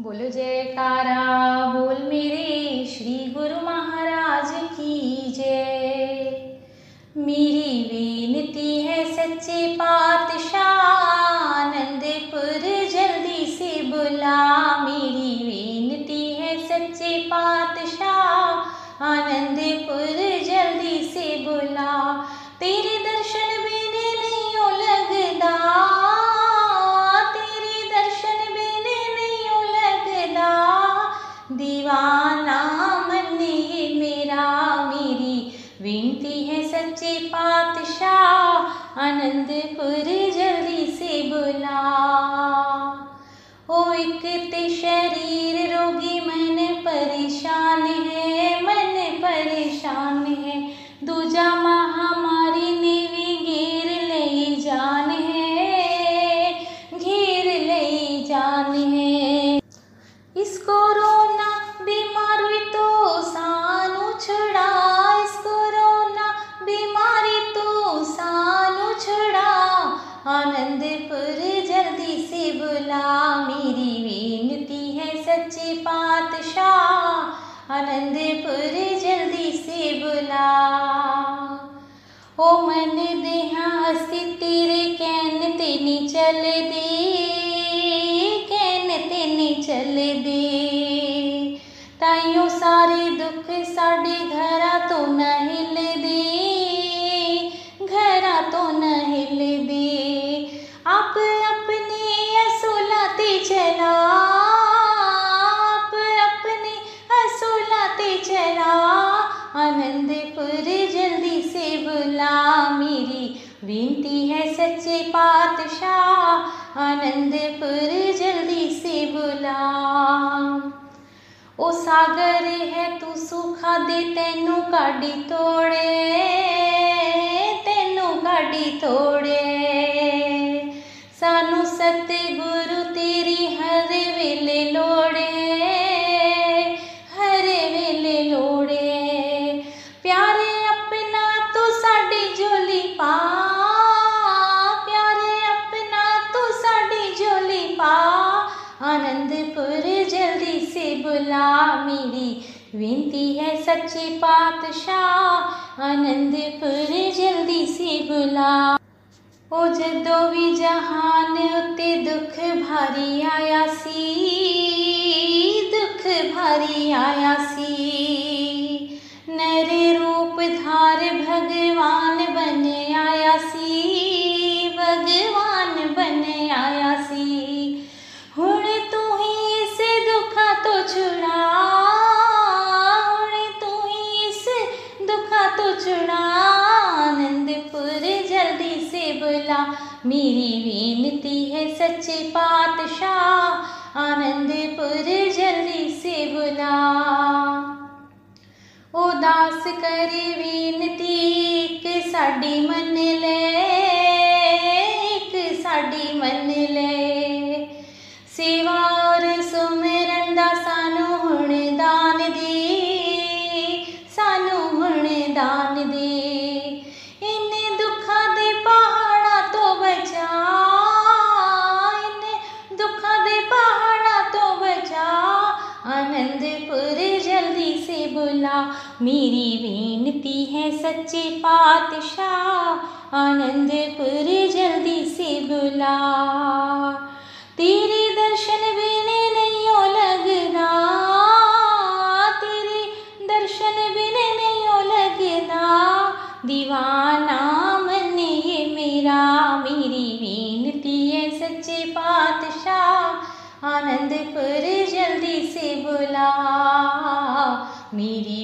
बोलो, जयकारा, बोल मेरे श्री गुरु महाराज की जय। मेरी बेनती है सच्चे पातशाह आनंदपुर जल्दी से बुला। मेरी बेनती है सच्चे पातशाह आनंदपुर जल्दी से बुला। एक शरीर रोगी मन परेशान है, मन परेशान है। दूजा महामारी ने भी घेर ले जान है, घेर ले जान है। आनंदपुर जल्दी से बुला। ओ मन देहा हस्ती तेरे कैन तेनी चल दे, कैन तेनी चल दे। ताइयों सारे दुख साढ़े घर तो न हिल दे। आनंदपुर जल्दी से बुला मेरी। विनती है सच्चे पातशाह, आनंदपुर जल्दी से बुला। ओ सागर, है तू सुखा दे, तेनू गाड़ी तोड़े, तेनू काडी तोड़े। बुला मेरी विनती है सच्चे पातशाह। आनंदपुर जल्दी से बुला। ओ जदो भी जहान उत्ते दुख भारी आया सी। दुख भारी आया सी। मेरी विनती है सच्चे पातशाह, आनंदपुर जल्दी से बुला। उदास कर विनती, एक साडी मन ले, एक साडी मन ले। सेवा और सुमिरन दा सानू हुण दान दे, सानू हुण दान दे। बुला, मेरी विनती है सच्चे पातशाह, आनंदपुर जल्दी से बुला। तेरे दर्शन बिने नहीं ओ लगना, तेरे दर्शन बिने नहीं ओ लगना। दीवाना मन ये मेरा, मेरी विनती है सच्चे पातशाह, आनंदपुर मेरी